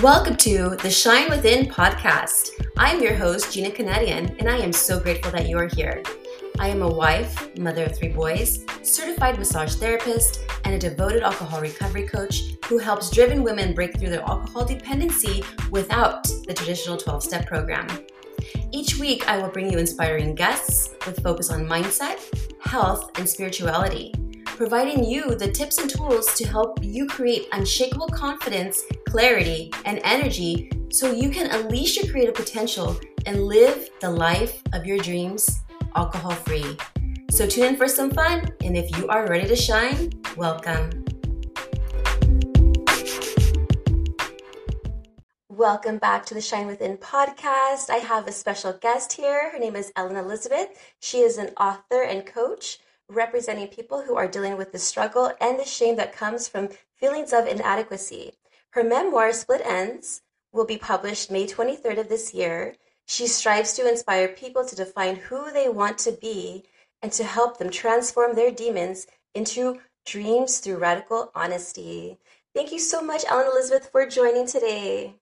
Welcome to the Shine Within podcast. I'm your host, Gina Kunadian, and I am so grateful that you are here. I am a wife, mother of three boys, certified massage therapist, and a devoted alcohol recovery coach who helps driven women break through their alcohol dependency without the traditional 12 step program. Each week, I will bring you inspiring guests with focus on mindset, health, and spirituality providing you the tips and tools to help you create unshakable confidence, clarity, and energy so you can unleash your creative potential and live the life of your dreams alcohol free. So tune in for some fun, and if you are ready to shine, welcome. Welcome back to the Shine Within podcast. I have a special guest here. Her name is Ellen Elizabeth. She is an author and coach representing people who are dealing with the struggle and the shame that comes from feelings of inadequacy. Her memoir, Split Ends, will be published May 23rd of this year. She strives to inspire people to define who they want to be and to help them transform their demons into dreams through radical honesty. Thank you so much, Ellen Elizabeth, for joining today.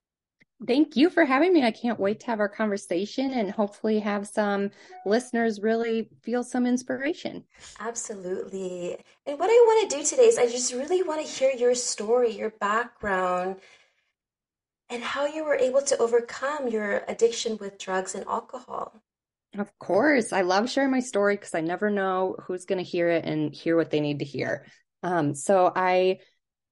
Thank you for having me. I can't wait to have our conversation and hopefully have some listeners really feel some inspiration. Absolutely. And what I want to do today is I just really want to hear your story, your background, and how you were able to overcome your addiction with drugs and alcohol. Of course. I love sharing my story because I never know who's going to hear it and hear what they need to hear. Um, so I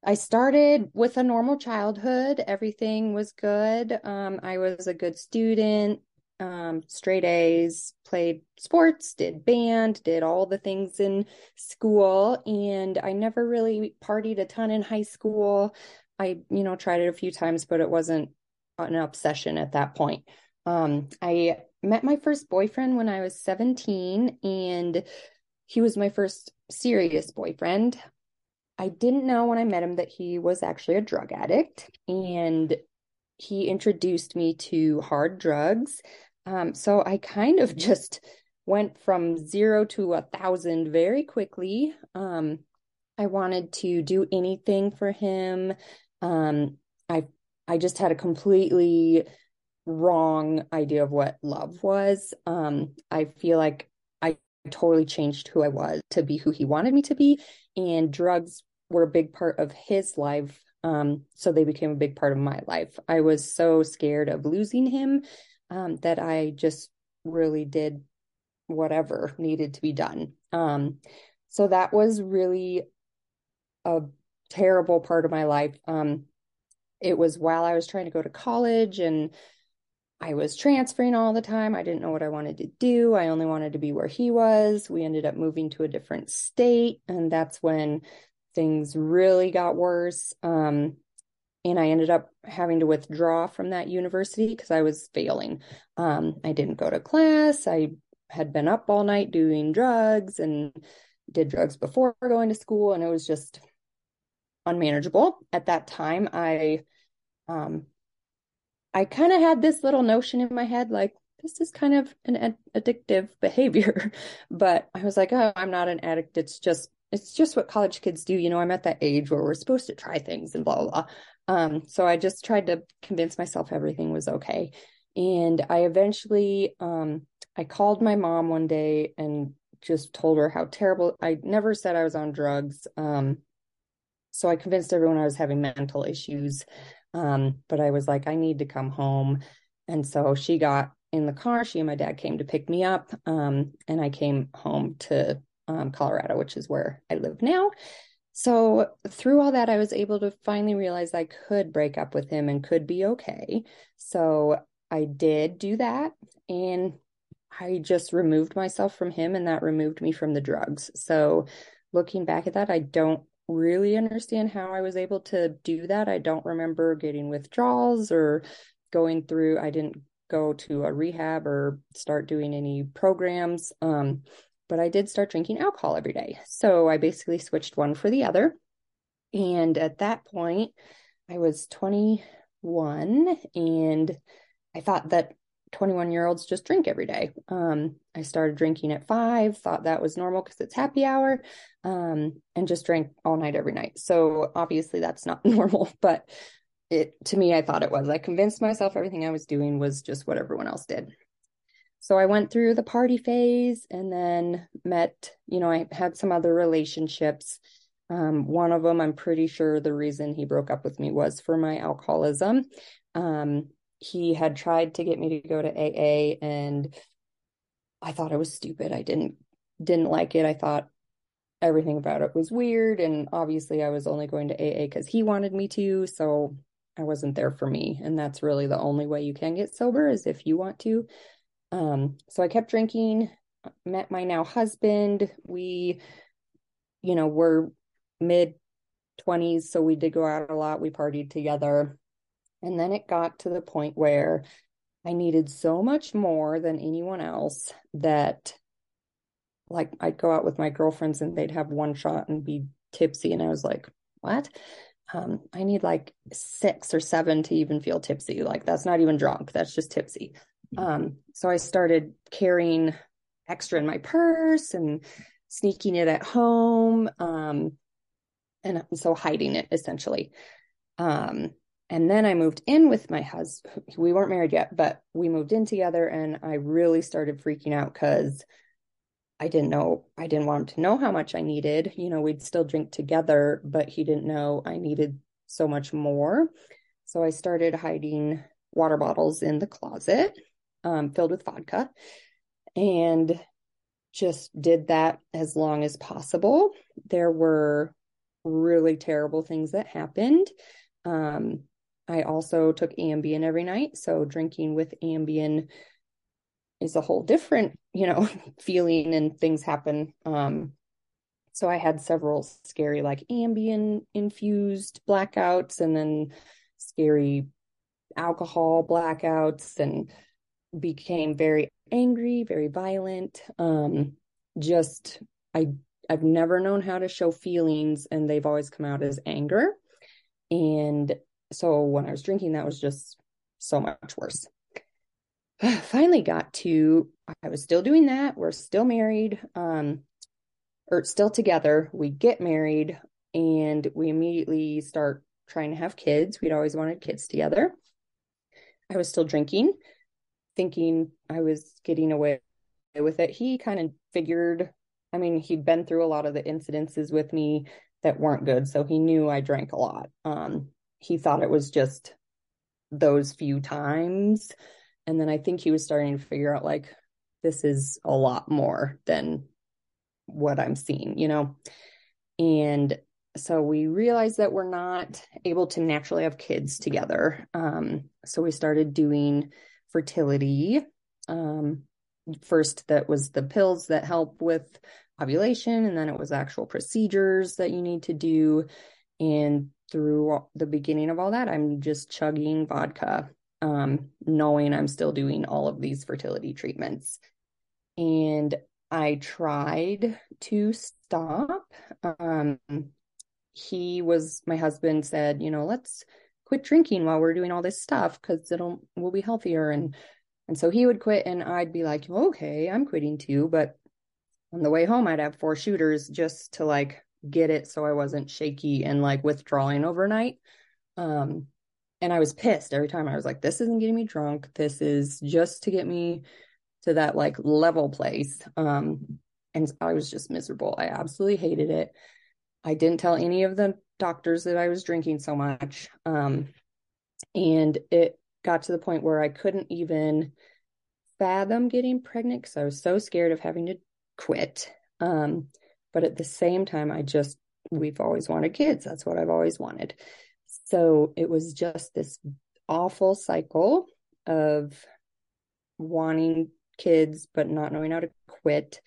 I started with a normal childhood. Everything was good. Um, I was a good student, um, straight A's, played sports, did band, did all the things in school. And I never really partied a ton in high school. I, you know, tried it a few times, but it wasn't an obsession at that point. Um, I met my first boyfriend when I was 17, and he was my first serious boyfriend. I didn't know when I met him that he was actually a drug addict, and he introduced me to hard drugs. Um, so I kind of just went from zero to a thousand very quickly. Um, I wanted to do anything for him. Um, I I just had a completely wrong idea of what love was. Um, I feel like I totally changed who I was to be who he wanted me to be, and drugs were a big part of his life. Um, so they became a big part of my life. I was so scared of losing him um, that I just really did whatever needed to be done. Um, so that was really a terrible part of my life. Um, it was while I was trying to go to college and I was transferring all the time. I didn't know what I wanted to do. I only wanted to be where he was. We ended up moving to a different state. And that's when things really got worse. Um, and I ended up having to withdraw from that university because I was failing. Um, I didn't go to class. I had been up all night doing drugs and did drugs before going to school, and it was just unmanageable. At that time, I um, I kind of had this little notion in my head like this is kind of an ad- addictive behavior, but I was like, oh, I'm not an addict. It's just it's just what college kids do. You know, I'm at that age where we're supposed to try things and blah, blah, blah. Um, so I just tried to convince myself everything was okay. And I eventually, um, I called my mom one day and just told her how terrible I never said I was on drugs. Um, so I convinced everyone I was having mental issues. Um, but I was like, I need to come home. And so she got in the car. She and my dad came to pick me up. Um, and I came home to um, Colorado, which is where I live now. So through all that, I was able to finally realize I could break up with him and could be okay. So I did do that. And I just removed myself from him, and that removed me from the drugs. So looking back at that, I don't really understand how I was able to do that. I don't remember getting withdrawals or going through, I didn't go to a rehab or start doing any programs. Um, but I did start drinking alcohol every day. So I basically switched one for the other. And at that point, I was 21 and I thought that 21 year olds just drink every day. Um, I started drinking at five, thought that was normal because it's happy hour, um, and just drank all night every night. So obviously that's not normal, but it to me, I thought it was. I convinced myself everything I was doing was just what everyone else did. So I went through the party phase and then met, you know, I had some other relationships. Um, one of them, I'm pretty sure the reason he broke up with me was for my alcoholism. Um, he had tried to get me to go to AA and I thought it was stupid. I didn't didn't like it. I thought everything about it was weird and obviously I was only going to AA cuz he wanted me to, so I wasn't there for me and that's really the only way you can get sober is if you want to. Um so I kept drinking, met my now husband. We you know, were mid 20s so we did go out a lot. We partied together. And then it got to the point where I needed so much more than anyone else that like I'd go out with my girlfriends and they'd have one shot and be tipsy and I was like, "What?" Um, I need like six or seven to even feel tipsy. Like that's not even drunk. That's just tipsy. Um, so I started carrying extra in my purse and sneaking it at home. Um, and so hiding it essentially. Um, and then I moved in with my husband. We weren't married yet, but we moved in together and I really started freaking out because I didn't know, I didn't want him to know how much I needed. You know, we'd still drink together, but he didn't know I needed so much more. So I started hiding water bottles in the closet um, filled with vodka and just did that as long as possible. There were really terrible things that happened. Um, I also took Ambien every night. So drinking with Ambien is a whole different, you know, feeling and things happen. Um, so I had several scary, like Ambien infused blackouts and then scary alcohol blackouts and became very angry, very violent. Um, just, I, I've never known how to show feelings and they've always come out as anger. And so when I was drinking, that was just so much worse. Finally got to, I was still doing that. We're still married, um, or still together. We get married and we immediately start trying to have kids. We'd always wanted kids together. I was still drinking, thinking I was getting away with it. He kind of figured, I mean, he'd been through a lot of the incidences with me that weren't good. So he knew I drank a lot. Um, he thought it was just those few times. And then I think he was starting to figure out like, this is a lot more than what I'm seeing, you know? And so we realized that we're not able to naturally have kids together. Um, so we started doing fertility. Um, first, that was the pills that help with ovulation, and then it was actual procedures that you need to do. And through the beginning of all that, I'm just chugging vodka, um, knowing I'm still doing all of these fertility treatments. And I tried to stop. Um, he was, my husband said, you know, let's quit drinking while we're doing all this stuff because it'll, we'll be healthier. And, and so he would quit and I'd be like, okay, I'm quitting too. But on the way home, I'd have four shooters just to like get it so I wasn't shaky and like withdrawing overnight. Um, and I was pissed every time. I was like, this isn't getting me drunk. This is just to get me to that like level place. Um, and I was just miserable. I absolutely hated it. I didn't tell any of the doctors that I was drinking so much. Um, and it got to the point where I couldn't even fathom getting pregnant because I was so scared of having to quit. Um, but at the same time, I just, we've always wanted kids. That's what I've always wanted. So it was just this awful cycle of wanting kids, but not knowing how to quit.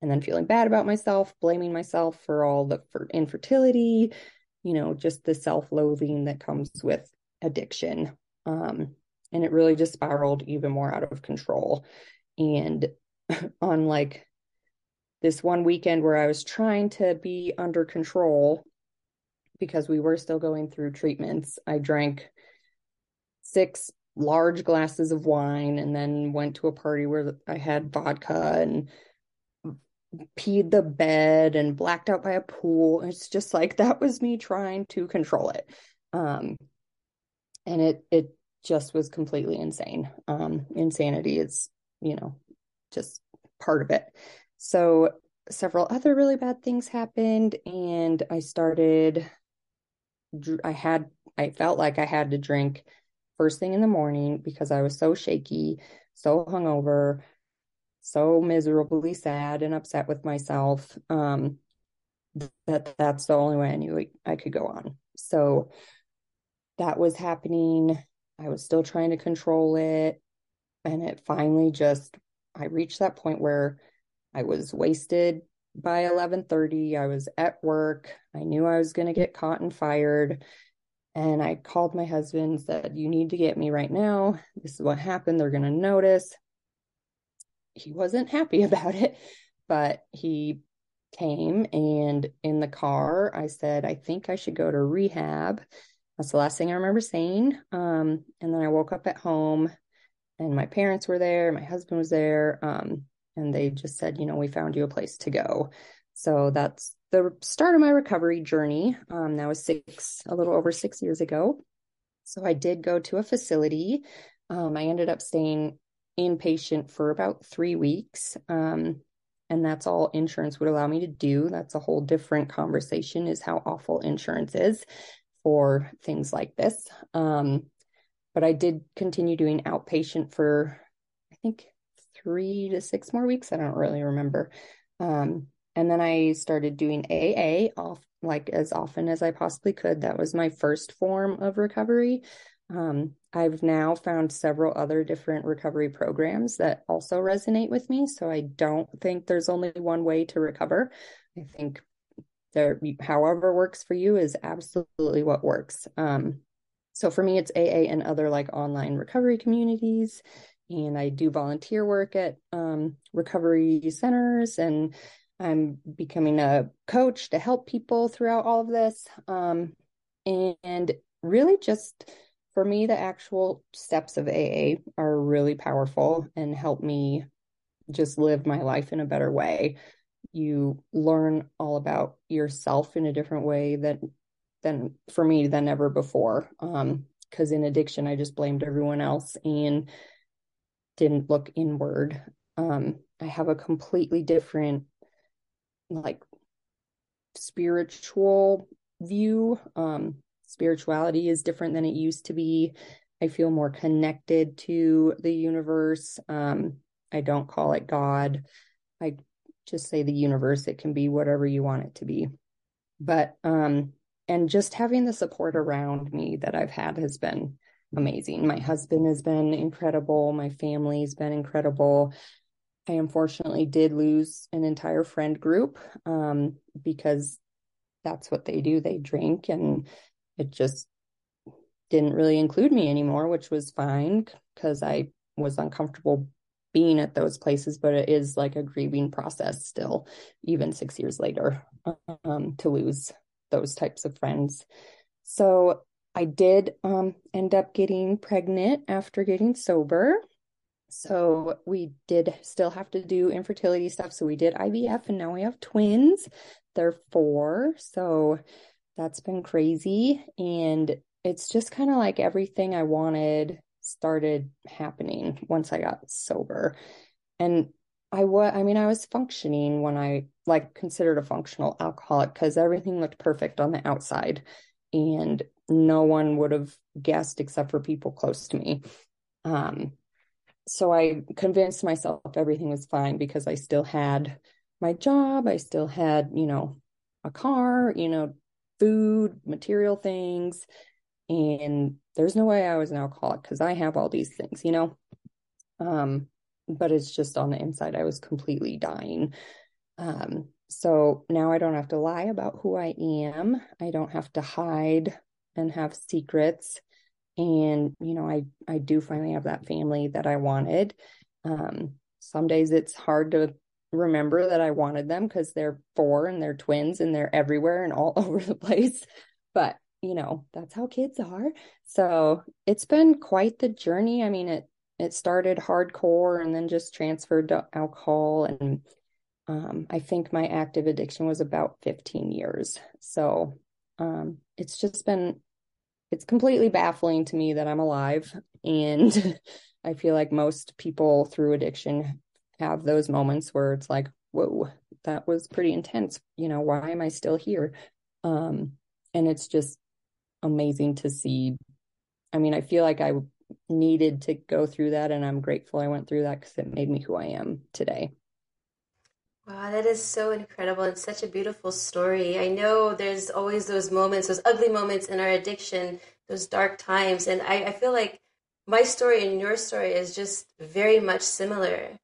And then feeling bad about myself, blaming myself for all the for infertility, you know, just the self loathing that comes with addiction. Um, and it really just spiraled even more out of control. And on like this one weekend where I was trying to be under control because we were still going through treatments, I drank six large glasses of wine and then went to a party where I had vodka and peed the bed and blacked out by a pool. It's just like that was me trying to control it. Um, and it it just was completely insane. Um, insanity is, you know, just part of it. So several other really bad things happened, and I started. I had I felt like I had to drink first thing in the morning because I was so shaky, so hungover, so miserably sad and upset with myself. Um, that that's the only way I knew I could go on. So that was happening. I was still trying to control it. And it finally just, I reached that point where I was wasted by 11:30. I was at work. I knew I was going to get caught and fired. And I called my husband said, "You need to get me right now. This is what happened. They're going to notice." He wasn't happy about it, but he came and in the car I said, "I think I should go to rehab." That's the last thing I remember saying. Um, and then I woke up at home and my parents were there, my husband was there. Um, and they just said, you know, we found you a place to go. So that's the start of my recovery journey. Um, that was six, a little over six years ago. So I did go to a facility. Um, I ended up staying inpatient for about three weeks. Um, and that's all insurance would allow me to do. That's a whole different conversation is how awful insurance is for things like this. Um, but I did continue doing outpatient for, I think, three to six more weeks. I don't really remember. Um, and then I started doing AA off like as often as I possibly could. That was my first form of recovery. Um, I've now found several other different recovery programs that also resonate with me. So I don't think there's only one way to recover. I think there however works for you is absolutely what works um so for me it's aa and other like online recovery communities and i do volunteer work at um, recovery centers and i'm becoming a coach to help people throughout all of this um, and really just for me the actual steps of aa are really powerful and help me just live my life in a better way. You learn all about yourself in a different way than than for me than ever before. Um because in addiction i just blamed everyone else and didn't look inward. Um i have a completely different like spiritual view. Um spirituality is different than it used to be. I feel more connected to the universe. Um i don't call it god. I just say the universe. It can be whatever you want it to be. But um and just having the support around me that i've had has been amazing. My husband has been incredible. My family's been incredible. I unfortunately did lose an entire friend group um because that's what they do. They drink and it just didn't really include me anymore which was fine because i was uncomfortable being at those places, but it is like a grieving process still, even six years later, um, to lose those types of friends. So I did um, end up getting pregnant after getting sober. So we did still have to do infertility stuff. So we did IVF and now we have twins. They're four. So that's been crazy. And it's just kind of like everything I wanted started happening once I got sober. And I was, I mean, I was functioning when I like considered a functional alcoholic because everything looked perfect on the outside and no one would have guessed except for people close to me. Um, so I convinced myself everything was fine because I still had my job, I still had, you know, a car, you know, food, material things. And there's no way I was an alcoholic because I have all these things, you know? Um, but it's just on the inside, I was completely dying. Um, so now I don't have to lie about who I am. I don't have to hide and have secrets. And, you know, I, I do finally have that family that I wanted. Um, some days it's hard to remember that I wanted them because they're four and they're twins and they're everywhere and all over the place. But you know, that's how kids are. So it's been quite the journey. I mean, it it started hardcore and then just transferred to alcohol and um, I think my active addiction was about 15 years. So um, it's just been it's completely baffling to me that I'm alive. And I feel like most people through addiction have those moments where it's like, whoa, that was pretty intense. You know, why am I still here? Um, and it's just amazing to see. I mean, I feel like I needed to go through that, and I'm grateful I went through that because it made me who I am today. Wow, that is so incredible and such a beautiful story. I know there's always those moments, those ugly moments in our addiction, those dark times. And I, I feel like my story and your story is just very much similar.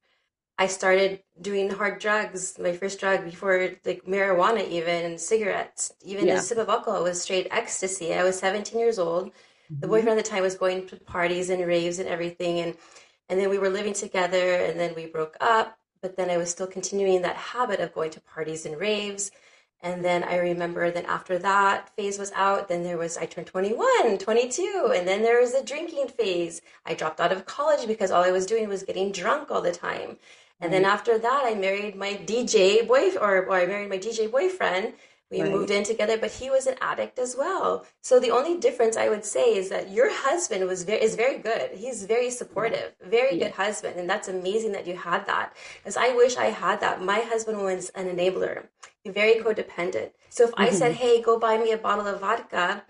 I started doing hard drugs, my first drug before like marijuana, even and cigarettes, even yeah. a sip of alcohol was straight ecstasy. I was 17 years old. Mm-hmm. The boyfriend at the time was going to parties and raves and everything, and and then we were living together, and then we broke up but then I was still continuing that habit of going to parties and raves. And then I remember that after that phase was out, then there was, I turned 21, 22, and then there was the drinking phase. I dropped out of college because all I was doing was getting drunk all the time. And then after that, I married my DJ boy, or, or I married my DJ boyfriend, we right. moved in together, but he was an addict as well. So the only difference I would say is that your husband was very is very good. He's very supportive, very yeah. good husband, and that's amazing that you had that. Because I wish I had that. My husband was an enabler, very codependent. So if mm-hmm. I said, "Hey, go buy me a bottle of vodka,"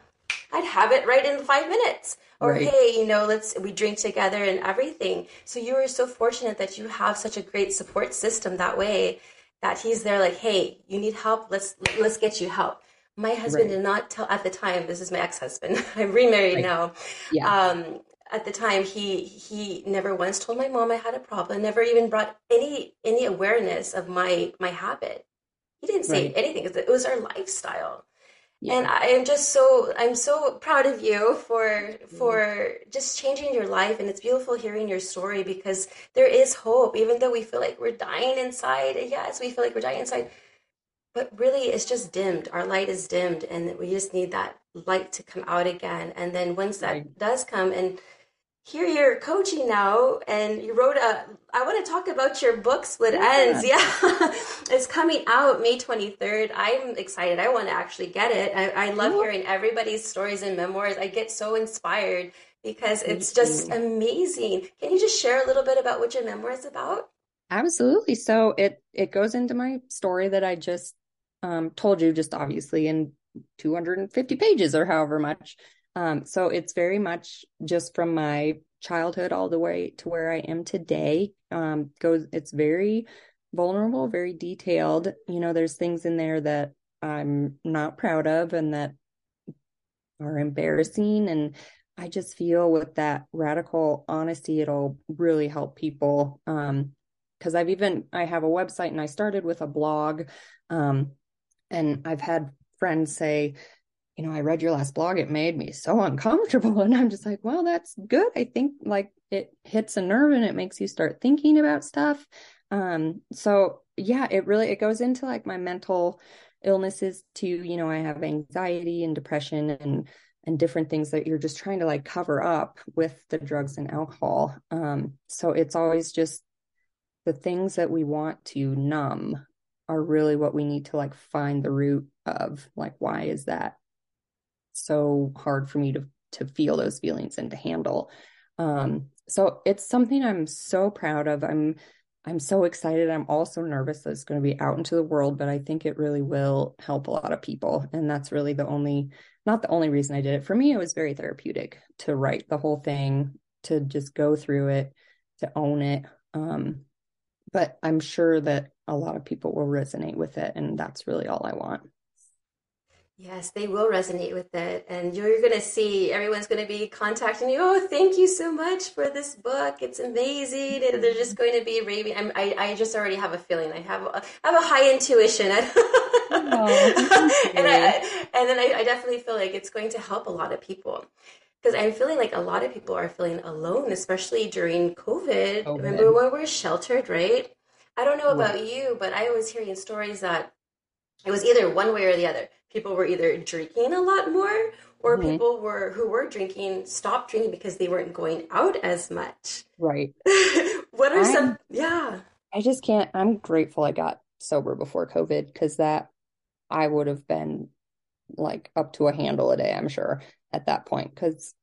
I'd have it right in five minutes. Or right. hey, you know, let's we drink together and everything. So you are so fortunate that you have such a great support system that way that he's there like, hey, you need help. Let's let's get you help. My husband right. did not tell at the time. This is my ex husband. I'm remarried right. now. Yeah. Um, at the time, he he never once told my mom I had a problem. Never even brought any any awareness of my my habit. He didn't say right. anything. It was our lifestyle. Yeah. And I am just so I'm so proud of you for mm-hmm. for just changing your life and it's beautiful hearing your story because there is hope even though we feel like we're dying inside. Yes, we feel like we're dying inside. But really it's just dimmed. Our light is dimmed and we just need that light to come out again. And then once that right. does come and here you're coaching now and you wrote a i want to talk about your book split yeah. ends. Yeah. It's coming out may 23rd i'm excited. I want to actually get it. I, I love hearing everybody's stories and memoirs. I get so inspired because it's just amazing. Can you just share a little bit about what your memoir is about? Absolutely. So it it goes into my story that i just um, told you just obviously in 250 pages or however much um, so it's very much just from my childhood all the way to where I am today. Um, goes, it's very vulnerable, very detailed. You know, there's things in there that I'm not proud of and that are embarrassing. And I just feel with that radical honesty, it'll really help people. Um, cause I've even, I have a website and I started with a blog. Um, and I've had friends say, you know, I read your last blog, it made me so uncomfortable. And I'm just like, well, that's good. I think like it hits a nerve and it makes you start thinking about stuff. Um, so yeah, it really it goes into like my mental illnesses too. You know, I have anxiety and depression and and different things that you're just trying to like cover up with the drugs and alcohol. Um, so it's always just the things that we want to numb are really what we need to like find the root of like why is that so hard for me to to feel those feelings and to handle. Um, so it's something I'm so proud of. I'm I'm so excited. I'm also nervous that it's going to be out into the world, but I think it really will help a lot of people. And that's really the only, not the only reason I did it. For me, it was very therapeutic to write the whole thing, to just go through it, to own it. Um, but I'm sure that a lot of people will resonate with it. And that's really all I want. Yes, they will resonate with it. And you're going to see everyone's going to be contacting you. Oh, thank you so much for this book. It's amazing. And they're just going to be raving. I'm, I, I just already have a feeling. I have a, I have a high intuition. oh, and, I, and then I, I definitely feel like it's going to help a lot of people because I'm feeling like a lot of people are feeling alone, especially during COVID. Oh, Remember when we are sheltered, right? I don't know about you, but I was hearing stories that it was either one way or the other people were either drinking a lot more or mm-hmm. people were who were drinking stopped drinking because they weren't going out as much. Right. What are I'm, some yeah. I just can't i'm grateful i got sober before covid because that i would have been like up to a handle a day i'm sure at that point because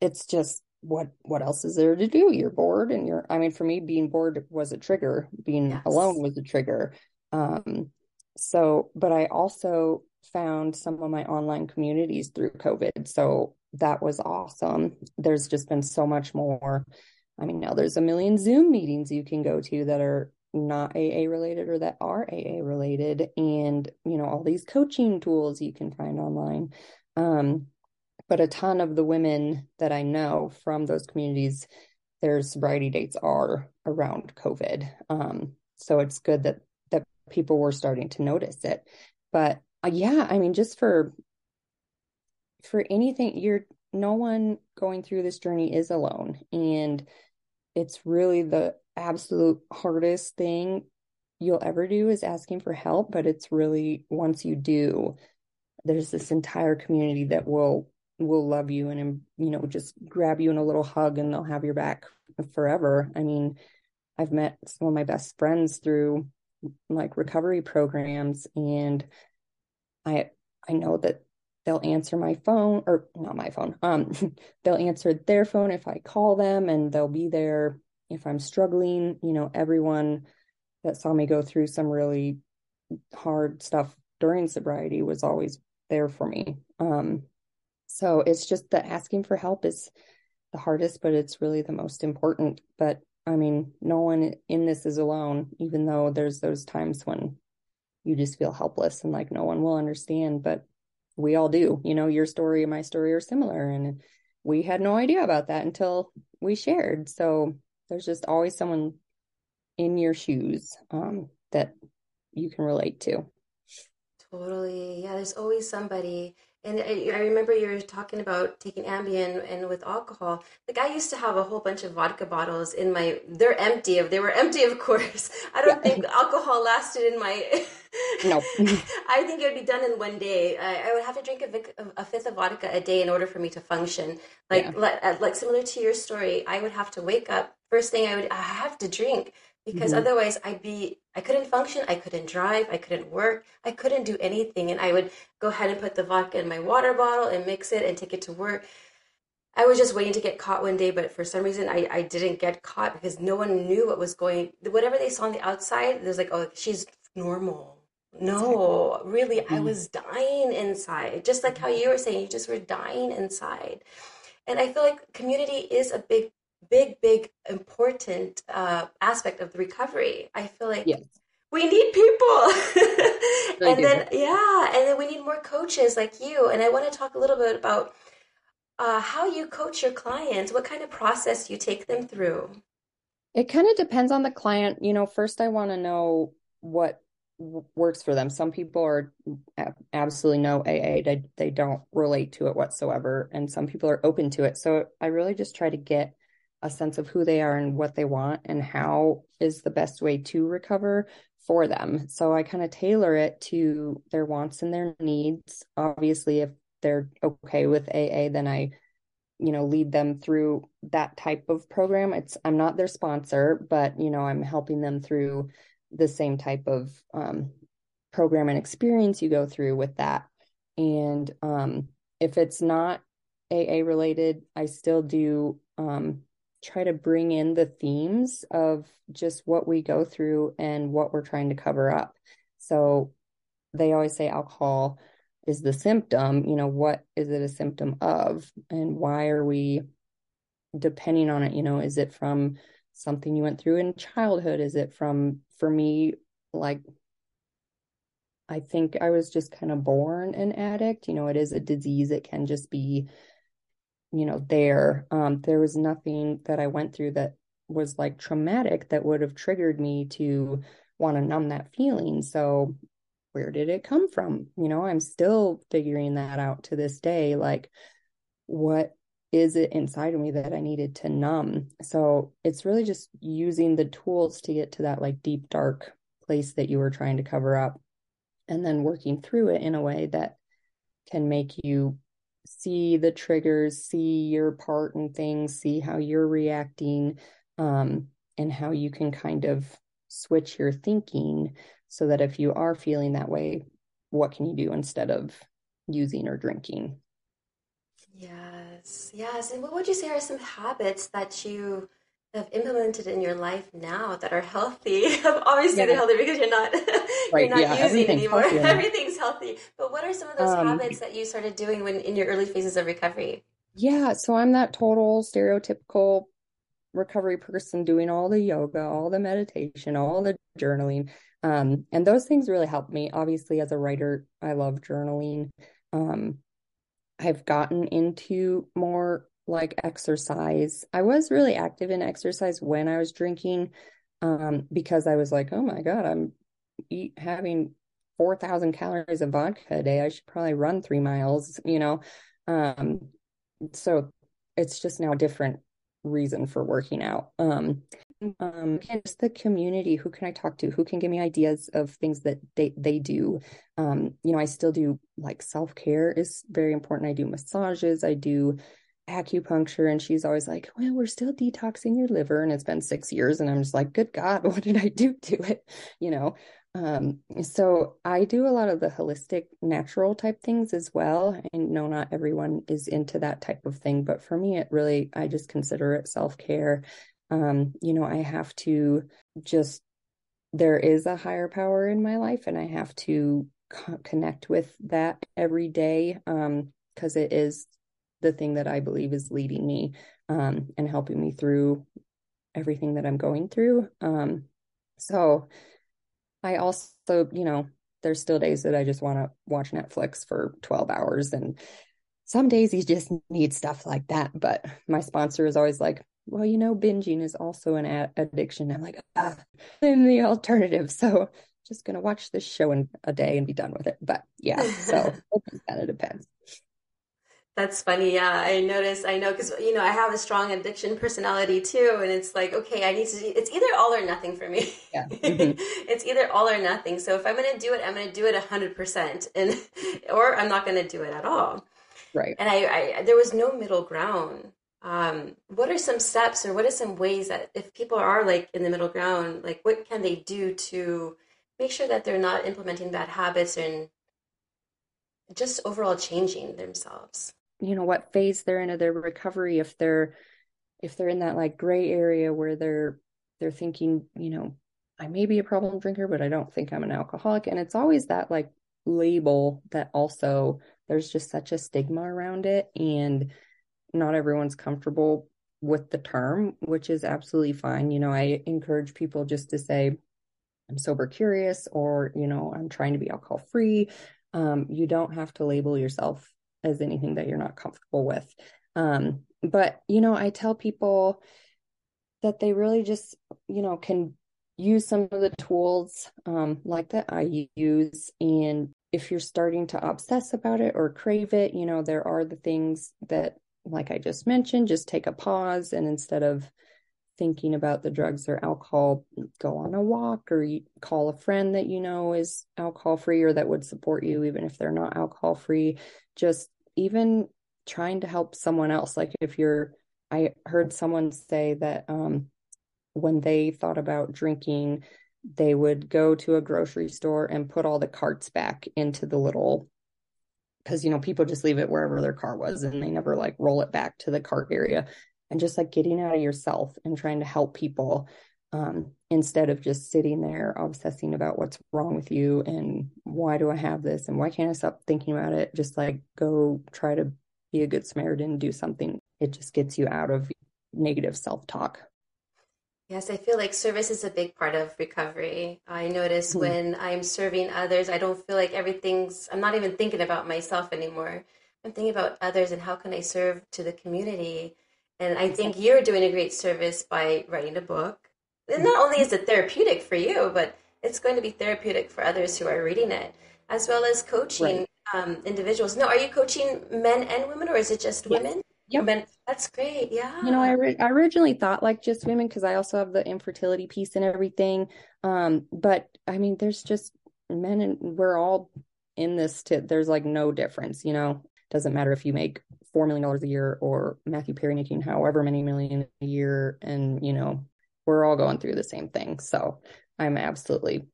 it's just what what else is there to do? You're bored and you're i mean for me being bored was a trigger. Being yes. alone was a trigger. Um so but i also found some of my online communities through covid. So that was awesome. There's just been so much more. I mean now there's a million zoom meetings you can go to that are not aa related or that are aa related. And you know all these coaching tools you can find online. Um but a ton of the women that I know from those communities, their sobriety dates are around COVID. Um, so it's good that people were starting to notice it. But uh, yeah, I mean, just for for anything, you're no one going through this journey is alone, and it's really the absolute hardest thing you'll ever do is asking for help. But it's really once you do, there's this entire community that will will love you and you know just grab you in a little hug and they'll have your back forever i mean i've met some of my best friends through like recovery programs and i i know that they'll answer my phone or not my phone um they'll answer their phone if i call them and they'll be there if i'm struggling you know everyone that saw me go through some really hard stuff during sobriety was always there for me um so it's just that asking for help is the hardest, but it's really the most important. But I mean, no one in this is alone, even though there's those times when you just feel helpless and like no one will understand, but we all do. You know, your story and my story are similar. And we had no idea about that until we shared. So there's just always someone in your shoes um, that you can relate to. Totally. Yeah, there's always somebody. And I, I remember you were talking about taking Ambien and with alcohol. Like I used to have a whole bunch of vodka bottles in my. They're empty. Of they were empty, of course. I don't think alcohol lasted in my. no. I think it would be done in one day. I, I would have to drink a, a, fifth of vodka a day in order for me to function. Like yeah. like, uh, like similar to your story, I would have to wake up first thing. I would I have to drink because mm-hmm. otherwise I'd be I couldn't function, I couldn't drive, I couldn't work, I couldn't do anything and I would go ahead and put the vodka in my water bottle and mix it and take it to work. I was just waiting to get caught one day, but for some reason I, I didn't get caught because no one knew what was going whatever they saw on the outside, there's like, oh she's normal. No, really, mm-hmm. I was dying inside. Just like how you were saying, you just were dying inside. And I feel like community is a big big, big, important uh, aspect of the recovery. I feel like yes. we need people. and then, yeah, and then we need more coaches like you. And I want to talk a little bit about uh, how you coach your clients, what kind of process you take them through. It kind of depends on the client. You know, first I want to know what works for them. Some people are absolutely no AA, they, they don't relate to it whatsoever. And some people are open to it. So I really just try to get a sense of who they are and what they want and how is the best way to recover for them. So I kind of tailor it to their wants and their needs. Obviously, if they're okay with AA, then I, you know, lead them through that type of program. It's I'm not their sponsor, but you know, I'm helping them through the same type of um, program and experience you go through with that. And um, if it's not AA related, I still do um, try to bring in the themes of just what we go through and what we're trying to cover up. So they always say alcohol is the symptom, you know, what is it a symptom of and why are we depending on it, you know, is it from something you went through in childhood? Is it from for me like I think I was just kind of born an addict. You know, it is a disease. It can just be you know there um there was nothing that i went through that was like traumatic that would have triggered me to want to numb that feeling. So where did it come from? You know i'm still figuring that out to this day like what is it inside of me that i needed to numb? So it's really just using the tools to get to that like deep dark place that you were trying to cover up and then working through it in a way that can make you see the triggers, see your part in things, see how you're reacting, um, and how you can kind of switch your thinking so that if you are feeling that way, what can you do instead of using or drinking? Yes, yes. And what would you say are some habits that you have implemented in your life now that are healthy? Obviously, yeah. they're healthy because you're not right, you're not yeah, using anymore. Everything's healthy. But what are some of those um, habits that you started doing when in your early phases of recovery? Yeah, so I'm that total stereotypical recovery person doing all the yoga, all the meditation, all the journaling. Um, and those things really help me. Obviously, as a writer, I love journaling. Um, I've gotten into more like exercise. I was really active in exercise when I was drinking um, because I was like, oh my God, I'm eat, having 4,000 calories of vodka a day. I should probably run three miles, you know? Um, so it's just now different reason for working out. Um, um, just the community. Who can I talk to? Who can give me ideas of things that they they do? Um, you know, I still do like self care is very important. I do massages. I do acupuncture, and she's always like, "Well, we're still detoxing your liver," and it's been six years, and I'm just like, "Good God, what did I do to it?" You know. Um, so I do a lot of the holistic natural type things as well. And no, not everyone is into that type of thing, but for me, it really, I just consider it self care. Um, you know, I have to just, there is a higher power in my life and I have to co- connect with that every day. Um, cause it is the thing that I believe is leading me, um, and helping me through everything that I'm going through. Um, so, I also, you know, there's still days that I just want to watch Netflix for 12 hours. And some days you just need stuff like that. But my sponsor is always like, well, you know, binging is also an ad- addiction. I'm like, ah, in the alternative. So just going to watch this show in a day and be done with it. But yeah, so it kind of depends. That's funny. Yeah, I notice. I know because you know I have a strong addiction personality too, and it's like okay, I need to. It's either all or nothing for me. Yeah. Mm-hmm. it's either all or nothing. So if I'm going to do it, I'm going to do it hundred percent, and or I'm not going to do it at all. Right. And I, I, there was no middle ground. Um, what are some steps, or what are some ways that if people are like in the middle ground, like what can they do to make sure that they're not implementing bad habits and just overall changing themselves? You know what phase they're in of their recovery if they're if they're in that like gray area where they're they're thinking you know i may be a problem drinker but i don't think i'm an alcoholic. And it's always that like label that also there's just such a stigma around it and not everyone's comfortable with the term which is absolutely fine. You know i encourage people just to say i'm sober curious or you know i'm trying to be alcohol free um, you don't have to label yourself as anything that you're not comfortable with. Um, but, you know, I tell people that they really just, you know, can use some of the tools um, like that I use. And if you're starting to obsess about it or crave it, you know, there are the things that, like I just mentioned, just take a pause and instead of thinking about the drugs or alcohol, go on a walk or call a friend that you know is alcohol free or that would support you, even if they're not alcohol free. Just even trying to help someone else. Like if you're, I heard someone say that um, when they thought about drinking, they would go to a grocery store and put all the carts back into the little because you know people just leave it wherever their car was and they never like roll it back to the cart area and just like getting out of yourself and trying to help people um, instead of just sitting there obsessing about what's wrong with you and why do I have this and why can't I stop thinking about it? Just like go try to be a good Samaritan and do something. It just gets you out of negative self talk. Yes, I feel like service is a big part of recovery. I notice mm-hmm. when I'm serving others, I don't feel like everything's, I'm not even thinking about myself anymore. I'm thinking about others and how can I serve to the community and I think you're doing a great service by writing a book. And not only is it therapeutic for you, but it's going to be therapeutic for others who are reading it, as well as coaching right. um, individuals. Now, are you coaching men and women, or is it just yes. women? Yep. Men, that's great. Yeah. You know, I, I originally thought like just women because I also have the infertility piece and everything. Um, but I mean, there's just men and we're all in this. To, there's like no difference, you know. Doesn't matter if you make four million dollars a year or Matthew Perry making however many million a year, and you know we're all going through the same thing. So I'm absolutely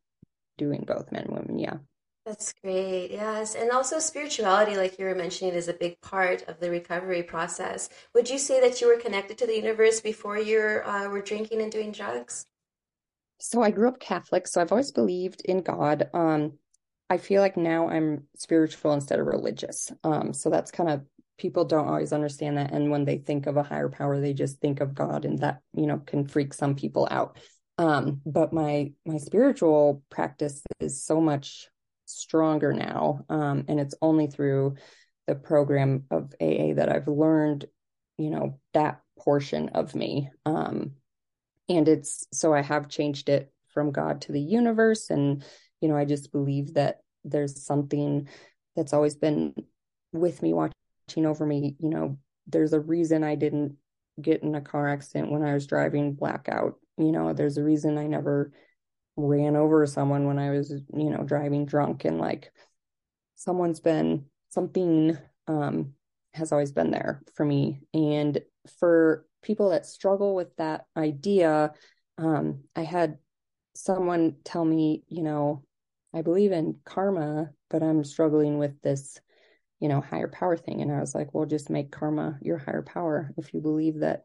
doing both men and women. Yeah. That's great. Yes. And also spirituality, like you were mentioning, is a big part of the recovery process. Would you say that you were connected to the universe before you uh, were drinking and doing drugs? So I grew up Catholic, so I've always believed in God. Um, I feel like now I'm spiritual instead of religious. Um, so that's kind of people don't always understand that. And when they think of a higher power, they just think of God, and that you know can freak some people out. Um, but my my spiritual practice is so much stronger now. Um, and it's only through the program of AA that I've learned, you know, that portion of me. Um, and it's so I have changed it from God to the universe. And, you know, I just believe that there's something that's always been with me, watching over me. You know, there's a reason I didn't get in a car accident when I was driving blackout. You know, there's a reason I never ran over someone when I was, you know, driving drunk and like someone's been something um has always been there for me. And for people that struggle with that idea, um, I had someone tell me, you know, I believe in karma, but I'm struggling with this, you know, higher power thing. And I was like, well, just make karma your higher power. If you believe that,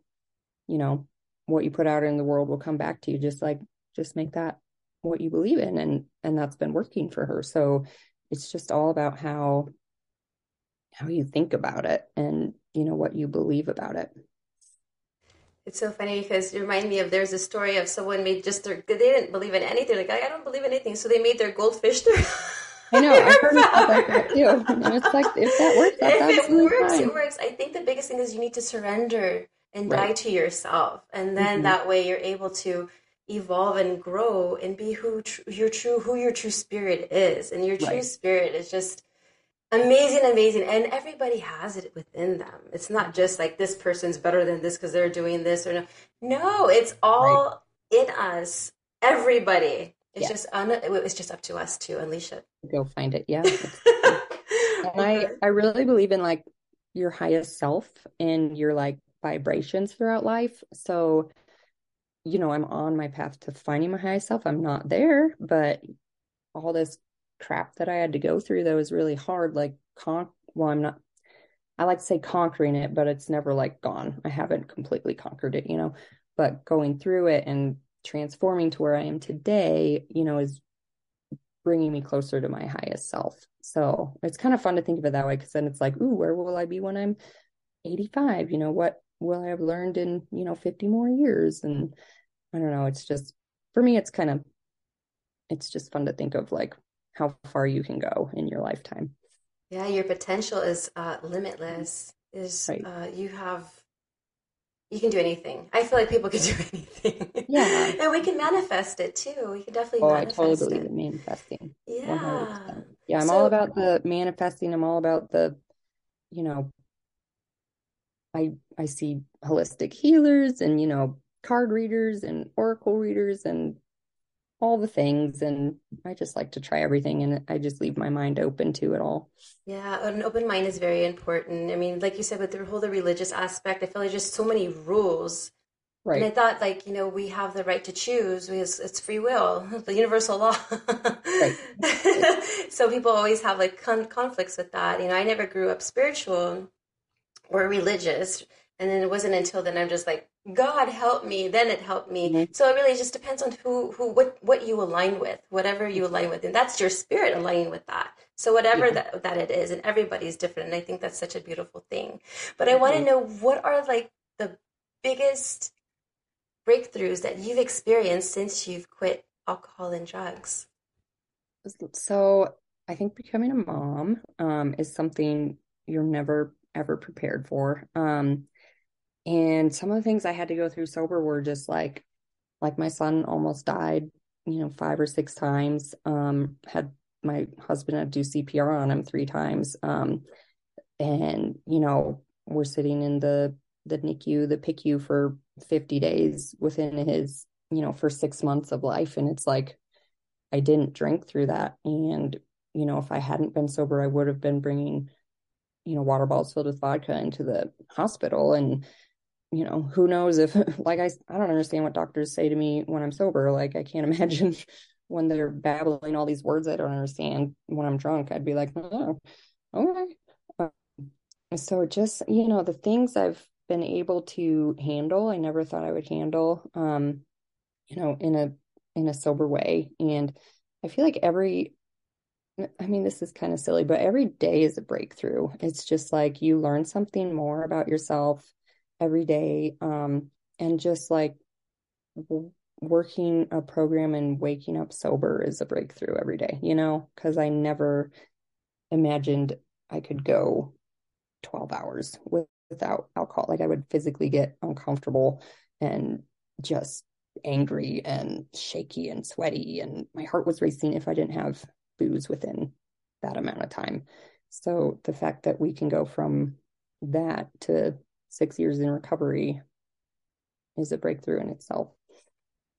you know, what you put out in the world will come back to you, just like, just make that what you believe in. And and that's been working for her. So it's just all about how how you think about it and you know what you believe about it. It's so funny because you remind me of there's a story of someone made just their they didn't believe in anything. Like I, don't believe in anything. So they made their goldfish their I know I've heard about that too and it's like if that works that's if it works fine. it works I think the biggest thing is you need to surrender and right. die to yourself and then mm-hmm. that way you're able to evolve and grow and be who tr- your true who your true spirit is and your true right. spirit is just amazing amazing and everybody has it within them it's not just like this person's better than this because they're doing this or no no it's all right. in us everybody it's yeah. just un- it's just up to us to unleash it go find it yeah and i i really believe in like your highest self and your like vibrations throughout life so you know, I'm on my path to finding my highest self. I'm not there, but all this crap that I had to go through that was really hard. Like, con- well, I'm not, I like to say conquering it, but it's never like gone. I haven't completely conquered it, you know, but going through it and transforming to where I am today, you know, is bringing me closer to my highest self. So it's kind of fun to think of it that way because then it's like, ooh, where will I be when I'm 85? You know, what will I have learned in, you know, 50 more years? And I don't know. It's just for me, it's kind of it's just fun to think of like how far you can go in your lifetime. Yeah, your potential is uh, limitless. Is right. uh, you have you can do anything. I feel like people can do anything. Yeah, and we can manifest it too. We can definitely. Oh, I totally believe in manifesting. Yeah, 100%. yeah. I'm so, all about the manifesting. I'm all about the, you know, I I see holistic healers and you know card readers and oracle readers and all the things and i just like to try everything and i just leave my mind open to it all. Yeah an open mind is very important. I mean like you said with the whole the religious aspect i feel like just so many rules. Right and i thought like you know we have the right to choose because it's free will the universal law. So people always have like con- conflicts with that. You know i never grew up spiritual or religious and then it wasn't until then i'm just like god help me. Then it helped me. Mm-hmm. so it really just depends on who who what what you align with whatever you align with. And that's your spirit aligning with that. So whatever yeah. that that it is and everybody's different and i think that's such a beautiful thing. But i mm-hmm. want to know what are like the biggest breakthroughs that you've experienced since you've quit alcohol and drugs? So i think becoming a mom um, is something you're never ever prepared for. Um, and some of the things I had to go through sober were just like, like my son almost died, you know, five or six times. Um, had my husband had to do CPR on him three times. Um, and you know, we're sitting in the the NICU, the PICU for 50 days within his, you know, for six months of life. And it's like, I didn't drink through that. And, you know, if I hadn't been sober, I would have been bringing, you know, water bottles filled with vodka into the hospital. And, you know, who knows if, like, I, I don't understand what doctors say to me when I'm sober. Like, I can't imagine when they're babbling all these words I don't understand when I'm drunk, I'd be like, oh, okay. Um, so just, you know, the things I've been able to handle, I never thought I would handle, um, you know, in a in a sober way. And I feel like every I mean, this is kind of silly, but every day is a breakthrough. It's just like you learn something more about yourself every day. Um, and just like working a program and waking up sober is a breakthrough every day, you know, because I never imagined I could go 12 hours with, without alcohol. Like I would physically get uncomfortable and just angry and shaky and sweaty, and my heart was racing if I didn't have booze within that amount of time. So the fact that we can go from that to six years in recovery is a breakthrough in itself.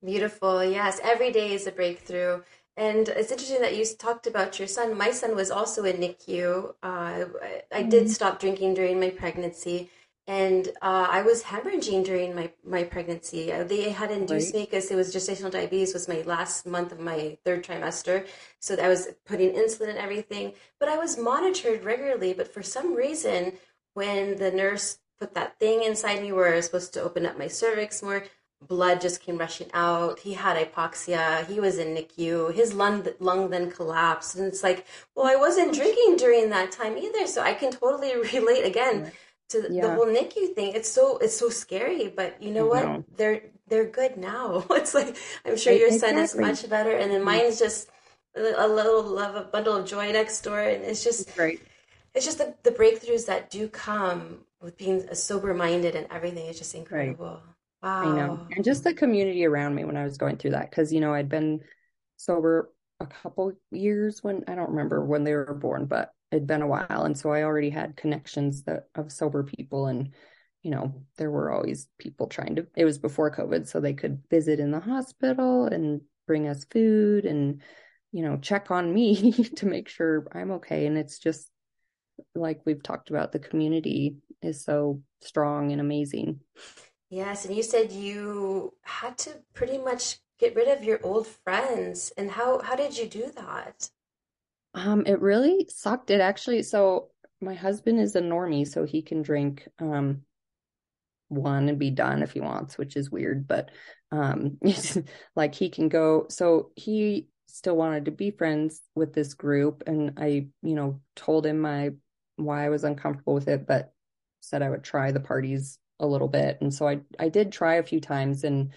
Beautiful. Yes, every day is a breakthrough. And it's interesting that you talked about your son. My son was also in NICU. Uh, I, did mm-hmm. stop drinking during my pregnancy, and uh, I was hemorrhaging during my, my pregnancy. Uh, they had induced right. me because it was gestational diabetes was my last month of my third trimester, so I was putting insulin and everything. But I was monitored regularly. But for some reason, when the nurse put that thing inside me where I was supposed to open up my cervix more, blood just came rushing out. He had hypoxia. He was in NICU. His lung lung then collapsed, and it's like, well, I wasn't drinking during that time either, so I can totally relate again to yeah. the whole NICU thing. It's so it's so scary, but you know what? Know. They're they're good now. it's like I'm sure your exactly. son is much better, and then mm-hmm. mine's just a little love, a bundle of joy next door, and it's just great. It's just the, the breakthroughs that do come with being sober minded and everything is just incredible. Right. Wow. I know. And just the community around me when I was going through that. Cause, you know, I'd been sober a couple years when I don't remember when they were born, but it'd been a while. And so I already had connections that of sober people. And, you know, there were always people trying to, it was before COVID, so they could visit in the hospital and bring us food and, you know, check on me to make sure I'm okay. And it's just like we've talked about, the community is so strong and amazing. Yes, and you said you had to pretty much get rid of your old friends. And how how did you do that? Um, it really sucked. It actually so my husband is a normie, so he can drink um one and be done if he wants, which is weird, but um like he can go so he still wanted to be friends with this group and I, you know, told him my why I was uncomfortable with it, but said I would try the parties a little bit. And so I I did try a few times and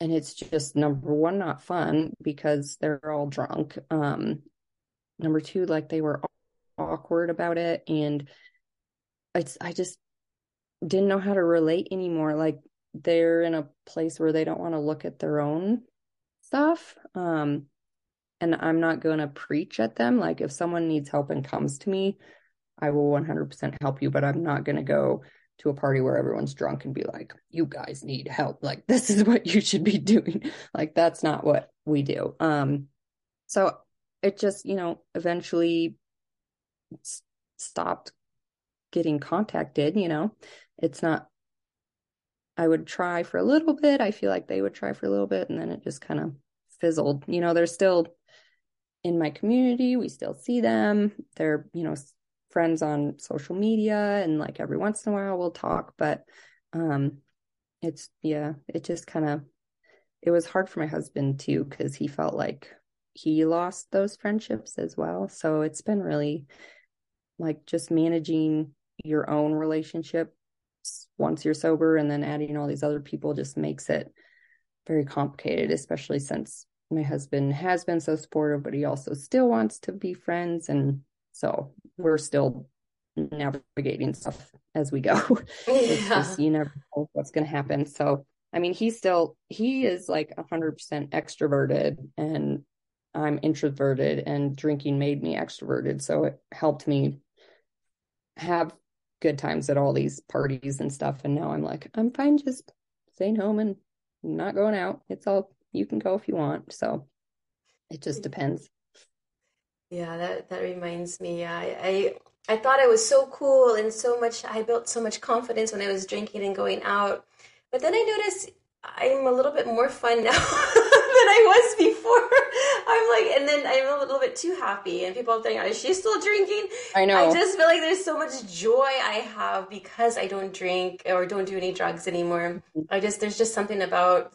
and it's just number one not fun because they're all drunk. Um number two like they were awkward about it and it's I just didn't know how to relate anymore like they're in a place where they don't want to look at their own stuff um and I'm not going to preach at them like if someone needs help and comes to me I will 100% help you but I'm not going to go to a party where everyone's drunk and be like, you guys need help. Like, this is what you should be doing. like, that's not what we do. Um, so it just, you know, eventually s- stopped getting contacted, you know, it's not, I would try for a little bit. I feel like they would try for a little bit and then it just kind of fizzled. You know, they're still in my community. We still see them. They're, you know, friends on social media and like every once in a while we'll talk but um it's yeah it just kind of it was hard for my husband too because he felt like he lost those friendships as well. So it's been really like just managing your own relationship once you're sober and then adding all these other people just makes it very complicated especially since my husband has been so supportive but he also still wants to be friends and so we're still navigating stuff as we go. Yeah. Just, you never know what's going to happen. So, I mean, he's still, he is like 100% extroverted and I'm introverted and drinking made me extroverted. So it helped me have good times at all these parties and stuff. And now I'm like, I'm fine just staying home and not going out. It's all, you can go if you want. So it just depends. Yeah, that that reminds me. I, I I thought I was so cool and so much. I built so much confidence when I was drinking and going out, but then I noticed I'm a little bit more fun now than I was before. I'm like, and then I'm a little bit too happy, and people think, is she still drinking? I know. I just feel like there's so much joy I have because I don't drink or don't do any drugs anymore. Mm-hmm. I just there's just something about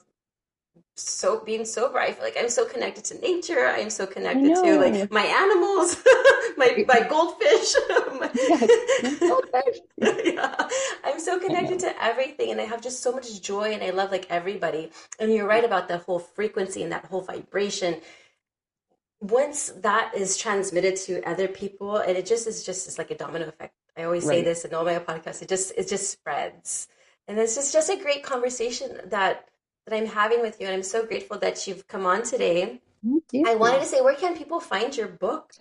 so being sober i feel like i'm so connected to nature i'm so connected to like my animals my my goldfish. My, yes, goldfish. yeah. i'm so connected to everything and i have just so much joy and i love like everybody. And you're right about the whole frequency and that whole vibration. Once that is transmitted to other people and it just is just it's like a domino effect. I always right. say this in all my podcasts it just it just spreads. And it's just just a great conversation that that I'm having with you. And I'm so grateful that you've come on today. I wanted to say, where can people find your book?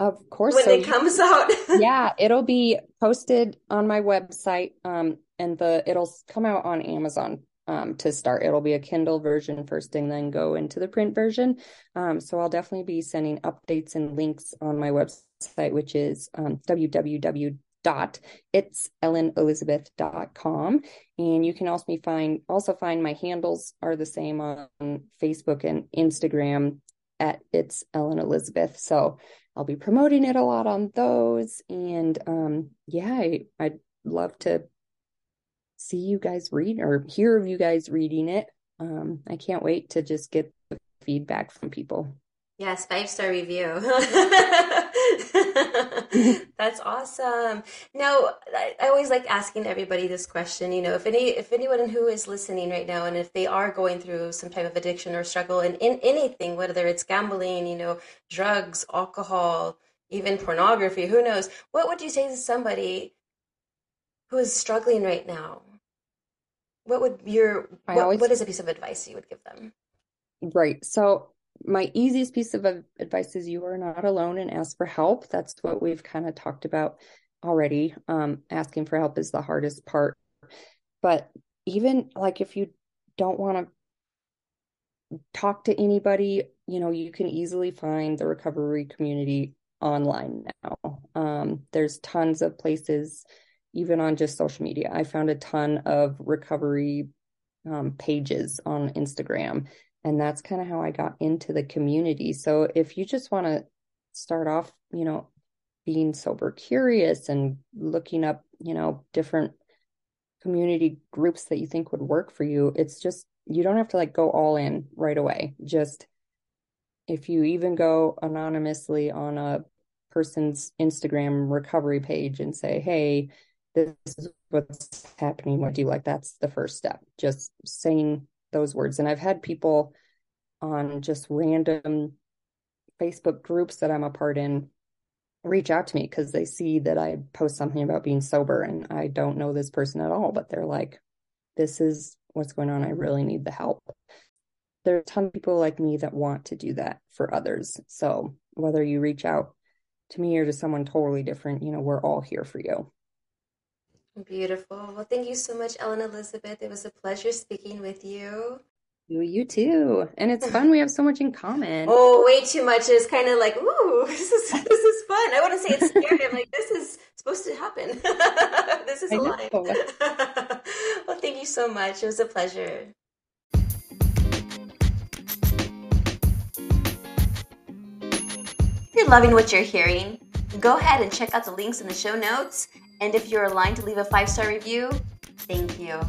Of course. When so it comes out. yeah, it'll be posted on my website. Um, and the it'll come out on Amazon um, to start. It'll be a Kindle version first and then go into the print version. Um, so I'll definitely be sending updates and links on my website, which is um, www dot it's ellenelizabeth.com and you can also find also find my handles are the same on facebook and instagram at it's ellen elizabeth so i'll be promoting it a lot on those. And um yeah I, i'd love to see you guys read or hear of you guys reading it. Um i can't wait to just get the feedback from people. Yes, five star review. That's awesome. Now, I, I, always like asking everybody this question. You know, if any, if anyone who is listening right now, and if they are going through some type of addiction or struggle in, in anything, whether it's gambling, you know, drugs, alcohol, even pornography, who knows? What would you say to somebody who is struggling right now? What would your what, always, what is a piece of advice you would give them? Right. So my easiest piece of advice is you are not alone and ask for help. That's what we've kind of talked about already. Um, asking for help is the hardest part. But even like if you don't want to talk to anybody, you know, you can easily find the recovery community online now. Um, there's tons of places, even on just social media. I found a ton of recovery um, pages on Instagram and that's kind of how I got into the community. So if you just want to start off, you know, being sober curious and looking up, you know, different community groups that you think would work for you, it's just you don't have to like go all in right away. Just if you even go anonymously on a person's Instagram recovery page and say, "Hey, this is what's happening. What do you like?" That's the first step. Just saying those words. And I've had people on just random Facebook groups that I'm a part in reach out to me because they see that I post something about being sober and I don't know this person at all, but they're like, this is what's going on. I really need the help. There are a ton of people like me that want to do that for others. So whether you reach out to me or to someone totally different, you know, we're all here for you. Beautiful. Well, thank you so much, Ellen Elizabeth. It was a pleasure speaking with you. You, you too. And it's fun. We have so much in common. Oh, way too much. It's kind of like, ooh, this is this is fun. I want to say it's scary. I'm like, this is supposed to happen. this is alive. well, thank you so much. It was a pleasure. If you're loving what you're hearing, go ahead and check out the links in the show notes and if you're aligned to leave a five star review, thank you.